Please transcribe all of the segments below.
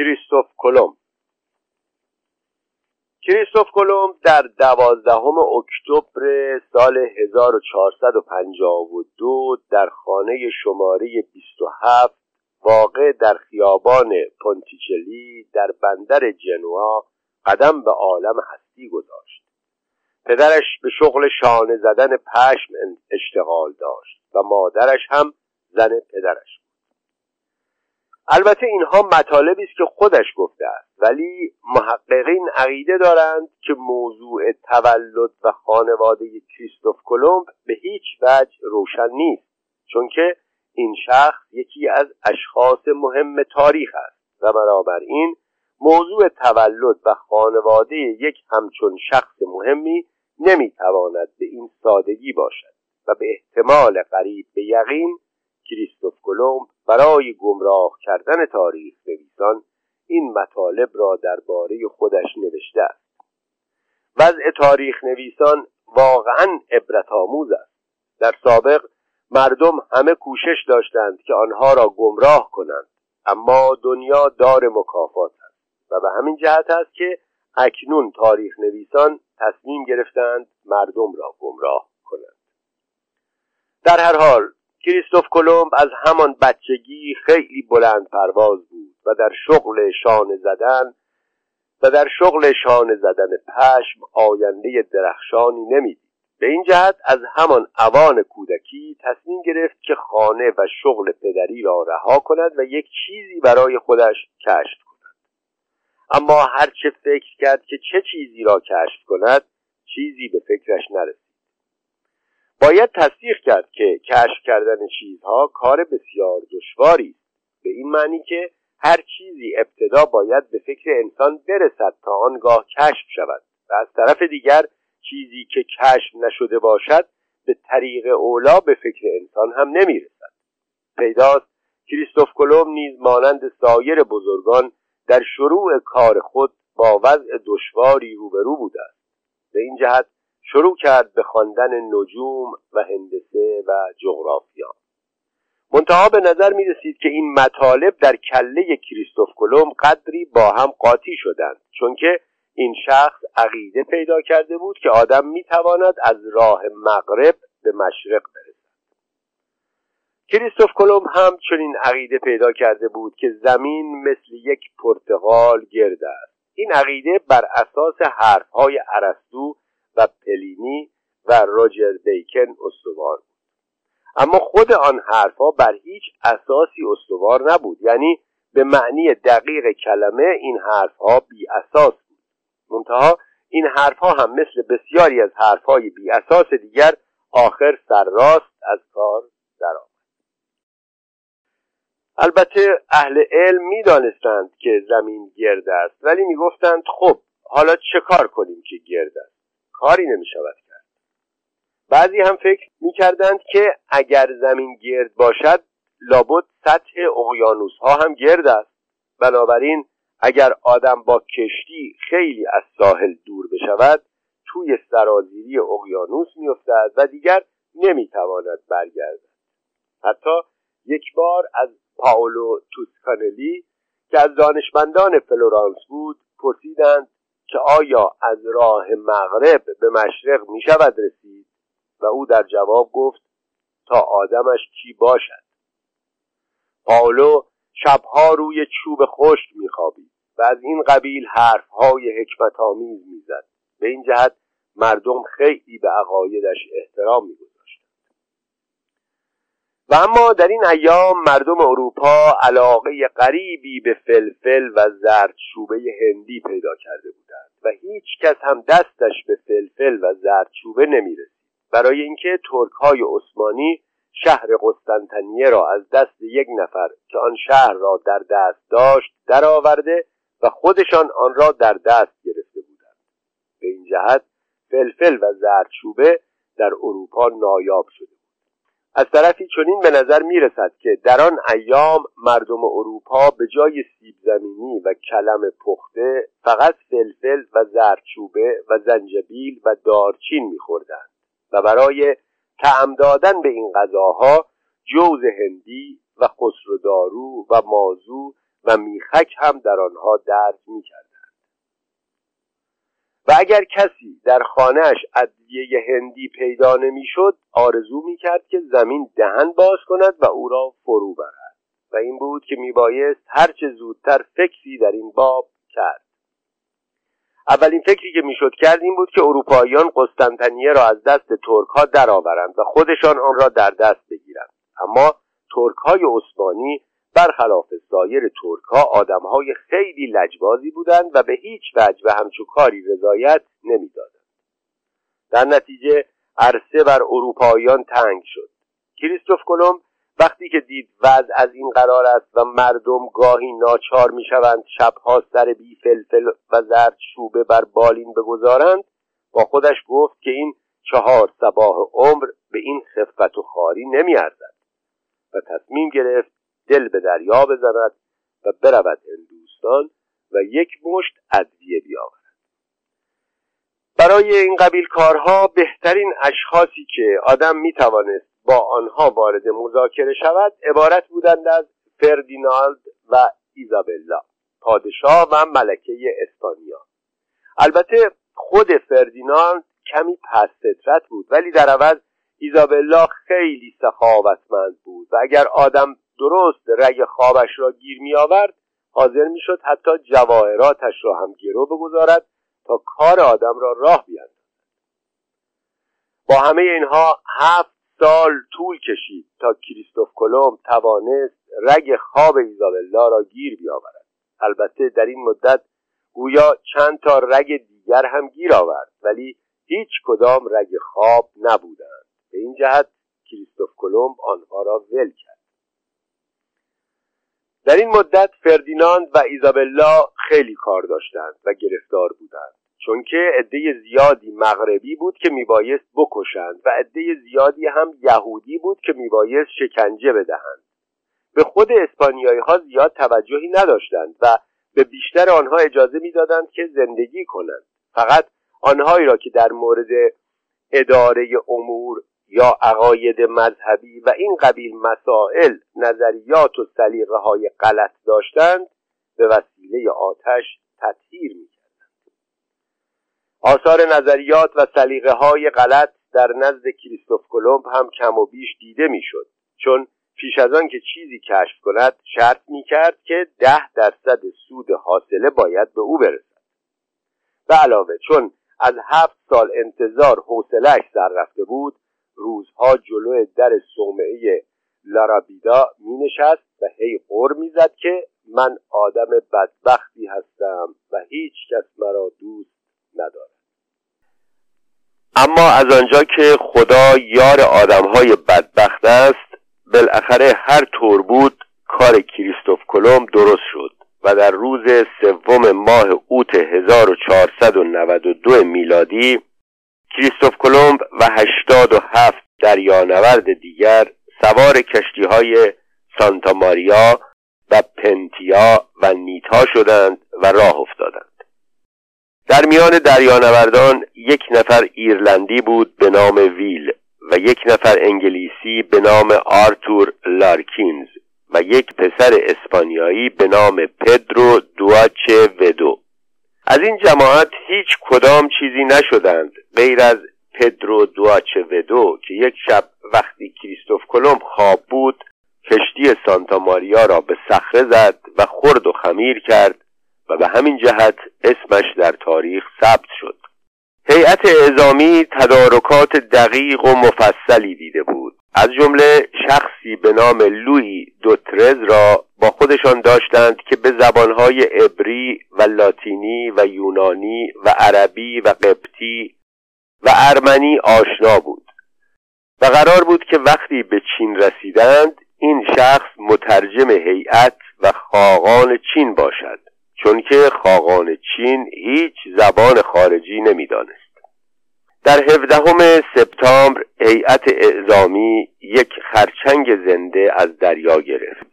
کریستوف کلمب کریستوف کلمب در دوازدهم اکتبر سال 1452 در خانه شماره 27 واقع در خیابان پونتیچلی در بندر جنوا قدم به عالم هستی گذاشت. پدرش به شغل شانه زدن پشم اشتغال داشت و مادرش هم زن پدرش البته اینها مطالبی است که خودش گفته است ولی محققین عقیده دارند که موضوع تولد و خانواده کریستوف کلمب به هیچ وجه روشن نیست چون که این شخص یکی از اشخاص مهم تاریخ است و بنابراین موضوع تولد و خانواده یک همچون شخص مهمی نمی‌تواند به این سادگی باشد و به احتمال قریب به یقین کریستوف کلمب برای گمراه کردن تاریخ نویسان این مطالب را درباره خودش نوشته است. وضع تاریخ نویسان واقعا عبرت آموز است. در سابق مردم همه کوشش داشتند که آنها را گمراه کنند اما دنیا دار مکافات است و به همین جهت است که اکنون تاریخ نویسان تصمیم گرفتند مردم را گمراه کنند. در هر حال کریستوف کلمب از همان بچگی خیلی بلند پرواز بود و در شغل شانه زدن و در شغل شانه زدن پشم آینده درخشانی نمی‌دید. به این جهت از همان اوان کودکی تصمیم گرفت که خانه و شغل پدری را رها کند و یک چیزی برای خودش کشف کند. اما هرچه فکر کرد که چه چیزی را کشف کند چیزی به فکرش نرسید. باید تصدیق کرد که کشف کردن چیزها کار بسیار دشواری است. به این معنی که هر چیزی ابتدا باید به فکر انسان برسد تا آنگاه کشف شود. و از طرف دیگر چیزی که کشف نشده باشد به طریق اولا به فکر انسان هم نمی‌رسد. پیداست کریستوف کلوم نیز مانند سایر بزرگان در شروع کار خود با وضع دشواری روبرو بوده است. به این جهت شروع کرد به خواندن نجوم و هندسه و جغرافیا. منتها به نظر می رسید که این مطالب در کله کریستوف کلم قدری با هم قاطی شدند چون که این شخص عقیده پیدا کرده بود که آدم می تواند از راه مغرب به مشرق برسد. کریستوف کلم هم چنین عقیده پیدا کرده بود که زمین مثل یک پرتغال گرد است. این عقیده بر اساس حرفهای ارسطو پلینی و روجر بیکن استوار بود. اما خود آن حرفها بر هیچ اساسی استوار نبود. یعنی به معنی دقیق کلمه این حرفها بی اساس بود. منتها این حرفها هم مثل بسیاری از حرفهای بی اساس دیگر آخر سرراست از کار درآمد. البته اهل علم می‌دانستند که زمین گرد است ولی می‌گفتند خب حالا چه کار کنیم که گرد است؟ کاری نمی شود کرد. بعضی هم فکر می کردند که اگر زمین گرد باشد لابد سطح اقیانوس ها هم گرد است. بنابراین اگر آدم با کشتی خیلی از ساحل دور بشود توی سرازیری اقیانوس میافتد و دیگر نمی‌تواند برگردد. حتی یک بار از پاولو توسکانلی که از دانشمندان فلورانس بود پرسیدند که آیا از راه مغرب به مشرق می شود رسید؟ و او در جواب گفت تا آدمش کی باشد؟ پاولو شبها روی چوب خشک میخوابید و از این قبیل حرفهای حکمت آمیز می‌زد به این جهت مردم خیلی به عقایدش احترام میگذاشتند و اما در این ایام مردم اروپا علاقه غریبی به فلفل و زردچوبه هندی پیدا کرده بودند و هیچ کس هم دستش به فلفل و زردچوبه نمی‌رسید. برای اینکه ترک های عثمانی شهر قسطنطنیه را از دست یک نفر که آن شهر را در دست داشت درآورده و خودشان آن را در دست گرفته بودند. به این جهت فلفل و زردچوبه در اروپا نایاب شده از طرفی چنین به نظر می رسد که در آن ایام مردم اروپا به جای سیب زمینی و کلم پخته فقط فلفل و زرچوبه و زنجبیل و دارچین خوردند و برای تعم دادن به این غذاها جوز هندی و خسرودارو و مازو و میخک هم در آنها درج می‌کردند. و اگر کسی در خانهاش ادویه هندی پیدا نمی‌شد آرزو می‌کرد که زمین دهن باز کند و او را فرو برد. و این بود که میبایست هرچه زودتر فکری در این باب کرد. اولین فکری که می‌شد کرد این بود که اروپاییان قسطنطنیه را از دست ترک ها درآورند و خودشان آن را در دست بگیرند. اما ترک های عثمانی برخلاف سایر ترک ها آدم های خیلی لجبازی بودند و به هیچ وجه به همچو کاری رضایت نمی‌دادند. در نتیجه عرصه بر اروپاییان تنگ شد. کریستوف کلمب وقتی که دید وضع از این قرار است و مردم گاهی ناچار می‌شوند شبها سر بی فلفل و زرد شوبه بر بالین بگذارند با خودش گفت که این چهار سباه عمر به این خفت و خاری نمیارزد. و تصمیم گرفت دل به دریا بزند و برود هندوستان و یک مشت ادویه بیاورد. برای این قبیل کارها بهترین اشخاصی که آدم می‌توانست با آنها وارد مذاکره شود عبارت بودند از فردینالد و ایزابلا پادشاه و ملکه اسپانیا. البته خود فردیناند کمی پست بود ولی در عوض ایزابلا خیلی سخاوتمند بود و اگر آدم درست رگ خوابش را گیر می آورد حاضر می شد حتی جواهراتش را هم گرو بگذارد تا کار آدم را راه بیاندازد. با همه اینها هفت سال طول کشید تا کریستوف کلمب توانست رگ خواب ایزابلا را گیر بیاورد. البته در این مدت گویا چند تا رگ دیگر هم گیر آورد ولی هیچ کدام رگ خواب نبودند. به این جهت کریستوف کلمب آنها را ول کرد. در این مدت فردیناند و ایزابلا خیلی کار داشتند و گرفتار بودند چون که عده زیادی مغربی بود که میبایست بکشند و عده زیادی هم یهودی بود که میبایست شکنجه بدهند. به خود اسپانیایی ها زیاد توجهی نداشتند و به بیشتر آنها اجازه می‌دادند که زندگی کنند. فقط آنهایی را که در مورد اداره امور یا عقاید مذهبی و این قبیل مسائل نظریات و سلیقه های غلط داشتند به وسیله آتش تطهیر می آثار نظریات و سلیقه های غلط در نزد کریستوف کلمب هم کم و بیش دیده می‌شد چون پیش از آن که چیزی کشف کند شرط می کرد که ده درصد سود حاصله باید به او برسد. به علاوه چون از هفت سال انتظار حوصلهاش سر رفته بود روزها جلو در صومعه لارابیدا می نشست و هی غر می‌زد که من آدم بدبختی هستم و هیچ کس مرا دوست ندارد. اما از آنجا که خدا یار آدمهای بدبخت است بالاخره هر طور بود کار کریستوف کلمب درست شد و در روز سوم ماه اوت 1492 میلادی کریستوف کلمب و 87 دریانورد دیگر سوار کشتی های سانتا ماریا و پنتیا و نیتا شدند و راه افتادند. در میان دریانوردان یک نفر ایرلندی بود به نام ویل و یک نفر انگلیسی به نام آرتور لارکینز و یک پسر اسپانیایی به نام پدرو دواچه ودو. از این جماعت هیچ کدام چیزی نشدند غیر از پدرو دواچه ودو که یک شب وقتی کریستوف کلمب خواب بود کشتی سانتا ماریا را به صخره زد و خرد و خمیر کرد و به همین جهت اسمش در تاریخ ثبت شد. هیئت اعزامی تدارکات دقیق و مفصلی دیده بود. از جمله شخصی به نام لوی دوترز را با خودشان داشتند که به زبانهای عبری و لاتینی و یونانی و عربی و قبطی و ارمنی آشنا بود و قرار بود که وقتی به چین رسیدند این شخص مترجم هیئت و خاقان چین باشد چون که خاقان چین هیچ زبان خارجی نمی‌دانست. در هفدهم سپتامبر هیئت اعزامی یک خرچنگ زنده از دریا گرفت.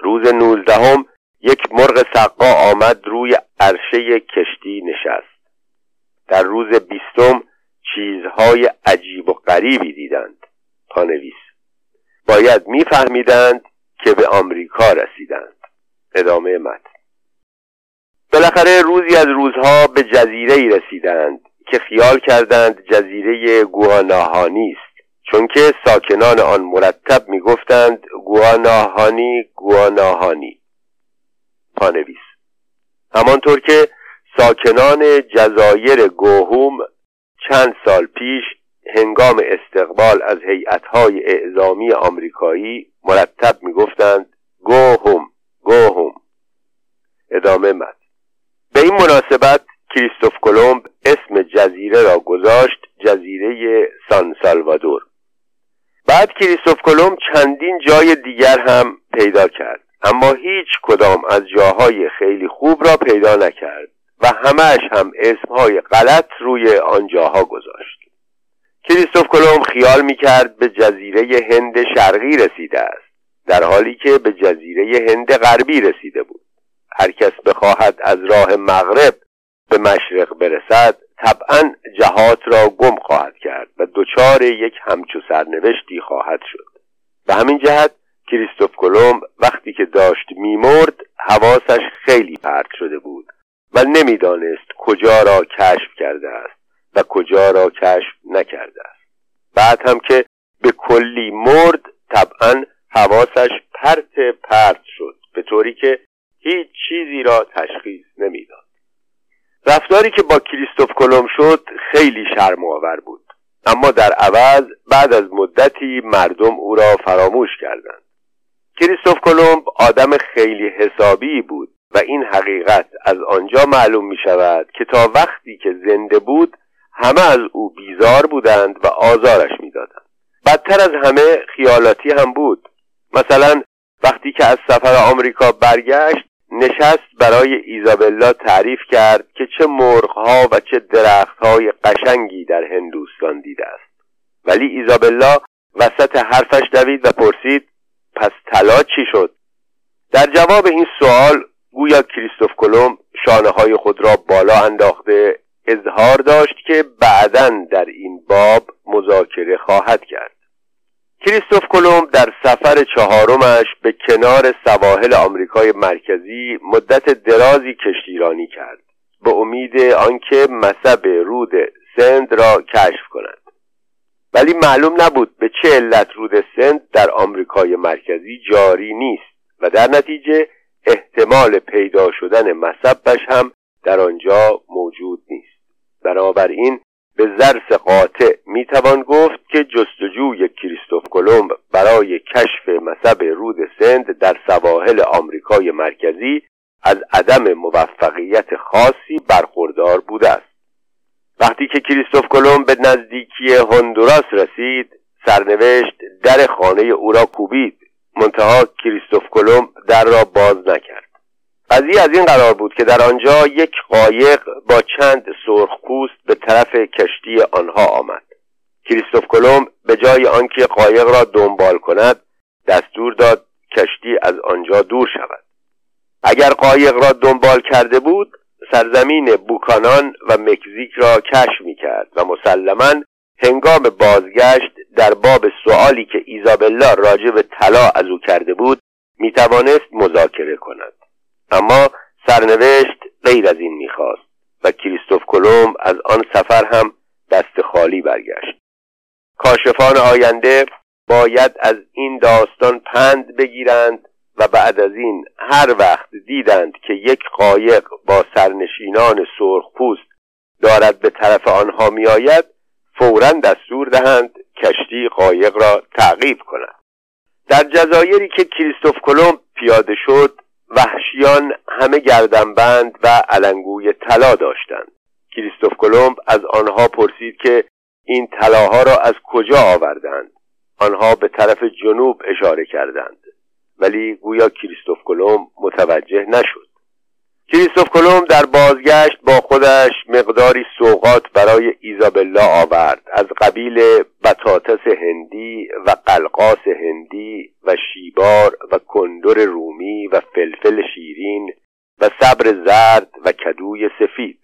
روز نوزدهم یک مرغ سقا آمد روی عرشه کشتی نشست. در روز بیستم چیزهای عجیب و غریبی دیدند پانویس باید میفهمیدند که به آمریکا رسیدند. ادامه متن. بالاخره روزی از روزها به جزیره ای رسیدند که خیال کردند جزیره گواناهانی است. چون که ساکنان آن مرتب می‌گفتند گواناهانی گواناهانی. پانویس. همانطور که ساکنان جزایر گوهوم چند سال پیش هنگام استقبال از هیئت‌های اعزامی آمریکایی مرتب می‌گفتند گوهوم گوهوم. ادامه مد. به این مناسبت کریستوف کلمب اسم جزیره را گذاشت جزیره سان سالوادور. بعد کریستوف کلمب چندین جای دیگر هم پیدا کرد. اما هیچ کدام از جاهای خیلی خوب را پیدا نکرد و همهش هم اسمهای غلط روی آن جاها گذاشت. کریستوف کلمب خیال می‌کرد به جزیره هند شرقی رسیده است در حالی که به جزیره هند غربی رسیده بود. هر کس بخواهد از راه مغرب به مشرق برسد طبعا جهات را گم خواهد کرد و دچار یک همچو سرنوشتی خواهد شد. به همین جهت کریستوف کلمب وقتی که داشت میمرد حواسش خیلی پرت شده بود و نمی‌دانست کجا را کشف کرده است و کجا را کشف نکرده است. بعد هم که به کلی مرد طبعا حواسش پرت پرت شد به طوری که هیچ چیزی را تشخیص نمی‌داد. رفتاری که با کریستوف کلم شد خیلی شرم آور بود. اما در عوض بعد از مدتی مردم او را فراموش کردند. کریستوف کلمب آدم خیلی حسابی بود و این حقیقت از آنجا معلوم می شود که تا وقتی که زنده بود همه از او بیزار بودند و آزارش می‌دادند بدتر از همه خیالاتی هم بود. مثلا وقتی که از سفر آمریکا برگشت نشست برای ایزابلا تعریف کرد که چه مرغها و چه درختهای قشنگی در هندوستان دیده است. ولی ایزابلا وسط حرفش دوید و پرسید پس طلا چی شد؟ در جواب این سوال گویا کریستوف کلم شانه های خود را بالا انداخته اظهار داشت که بعدا در این باب مذاکره خواهد کرد. کریستوف کلمب در سفر چهارمش به کنار سواحل آمریکای مرکزی مدت درازی کشتیرانی کرد. به امید آنکه مصب رود سند را کشف کند. ولی معلوم نبود به چه علت رود سند در آمریکای مرکزی جاری نیست و در نتیجه احتمال پیدا شدن مصبش هم در آنجا موجود نیست. بنابراین به ظرف قاطع می‌توان گفت که جستجوی کریستوف کلمب برای کشف مصب رود سند در سواحل آمریکای مرکزی از عدم موفقیت خاصی برخوردار بوده است. وقتی که کریستوف کلمب به نزدیکی هندوراس رسید سرنوشت در خانه او را کوبید. منتها کریستوف کلمب در را باز نکرد. قضیه از این قرار بود که در آنجا یک قایق با چند سرخپوست به طرف کشتی آنها آمد. کریستوف کلمب به جای آنکه قایق را دنبال کند دستور داد کشتی از آنجا دور شود. اگر قایق را دنبال کرده بود سرزمین بوکانان و مکزیک را کشف می کرد و مسلما هنگام بازگشت در باب سوالی که ایزابلا راجع به طلا از او کرده بود می توانست مذاکره کند. اما سرنوشت غیر از این می‌خواست و کریستوف کلمب از آن سفر هم دست خالی برگشت. کاشفان آینده باید از این داستان پند بگیرند و بعد از این هر وقت دیدند که یک قایق با سرنشینان سرخپوست دارد به طرف آنها میآید فورا دستور دهند کشتی قایق را تعقیب کنند در جزایری که کریستوف کلمب پیاده شد وحشیان همه گردنبند و علنگوی طلا داشتند. کریستوف کلمب از آنها پرسید که این طلاها را از کجا آوردند. آنها به طرف جنوب اشاره کردند. ولی گویا کریستوف کلمب متوجه نشد. کریستوف کلم در بازگشت با خودش مقداری سوقات برای ایزابلا آورد. از قبیل بطاطس هندی و قلقاس هندی و شیبار و کندر رومی و فلفل شیرین و صبر زرد و کدوی سفید.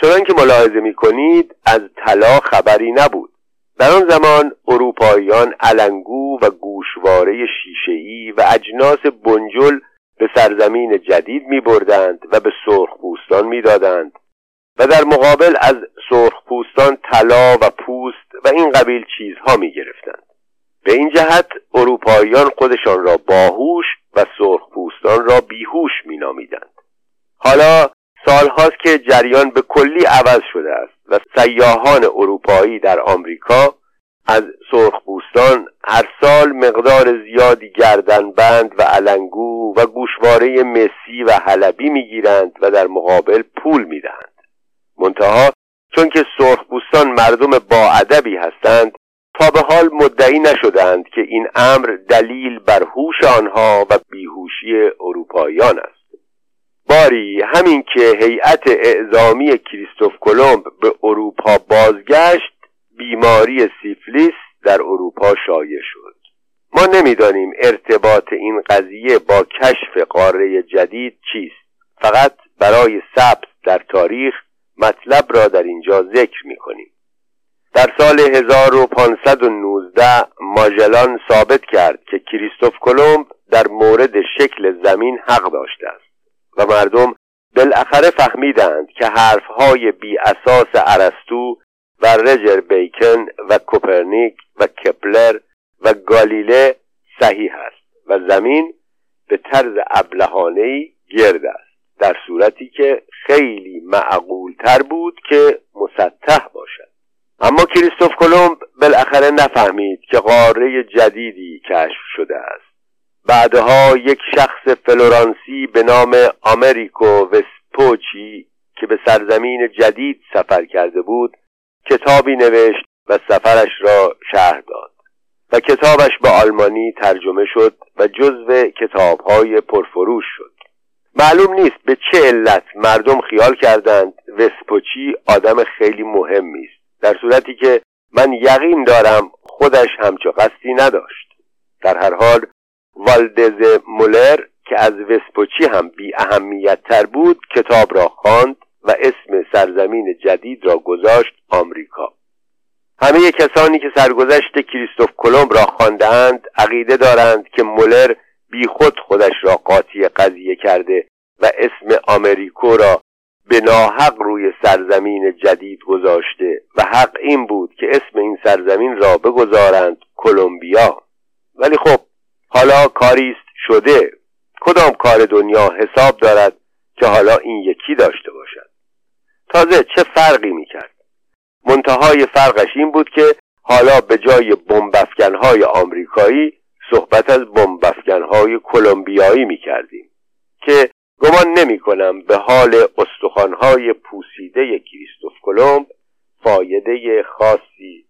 چون که ملاحظه می کنید از طلا خبری نبود. در آن زمان اروپاییان علنگو و گوشواره شیشهای و اجناس بنجل به سرزمین جدید می بردند و به سرخپوستان می دادند و در مقابل از سرخپوستان طلا و پوست و این قبیل چیزها می گرفتند به این جهت اروپاییان خودشان را باهوش و سرخپوستان را بیهوش می نامیدند. حالا سالهاست که جریان به کلی عوض شده است و سیاهان اروپایی در آمریکا از سرخپوستان هر سال مقدار زیادی گردنبند و علنگو و گوشواره مسی و حلبی می‌گیرند و در مقابل پول می‌دهند. منتها چون که سرخپوستان مردم با ادبی هستند تا به حال مدعی نشدند که این امر دلیل بر هوش آنها و بیهوشی اروپاییان است. باری همین که هیئت اعزامی کریستوف کلمب به اروپا بازگشت بیماری سیفلیس در اروپا شایع شد. ما نمی‌دانیم ارتباط این قضیه با کشف قاره جدید چیست. فقط برای ثبت در تاریخ مطلب را در اینجا ذکر می کنیم در سال 1519 ماجلان ثابت کرد که کریستوف کلمب در مورد شکل زمین حق داشته است و مردم بالاخره فهمیدند که حرفهای بی اساس ارسطو و رجر بیکن و کوپرنیک و کپلر و گالیله صحیح است و زمین به طرز ابلهانه‌ای گرد است. در صورتی که خیلی معقول تر بود که مسطح باشد. اما کریستوف کلمب بالاخره نفهمید که قاره جدیدی کشف شده است. بعدها یک شخص فلورانسی به نام آمریکو وسپوچی که به سرزمین جدید سفر کرده بود کتابی نوشت و سفرش را شهر داد و کتابش به آلمانی ترجمه شد و جزو کتابهای پرفروش شد. معلوم نیست به چه علت مردم خیال کردند وسپوچی آدم خیلی مهمی است در صورتی که من یقین دارم خودش همچو قصدی نداشت. در هر حال والدز مولر که از وسپوچی هم بی اهمیت تر بود کتاب را خواند و اسم سرزمین جدید را گذاشت آمریکا. همه کسانی که سرگذشت کریستوف کلمب را خواندهاند عقیده دارند که مولر خود خودش را قاطی قضیه کرده و اسم آمریکو را به ناحق روی سرزمین جدید گذاشته و حق این بود که اسم این سرزمین را بگذارند کلمبیا ولی خب حالا کاری است شده. کدام کار دنیا حساب دارد که حالا این یکی داشته باشد؟ تازه چه فرقی می‌کرد؟ منتهای فرقش این بود که حالا به جای بمبافکنهای آمریکایی صحبت از بمبافکنهای کلمبیایی می‌کردیم که گمان نمی کنم به حال استخوانهای پوسیده کریستوف کلمب فایده خاصی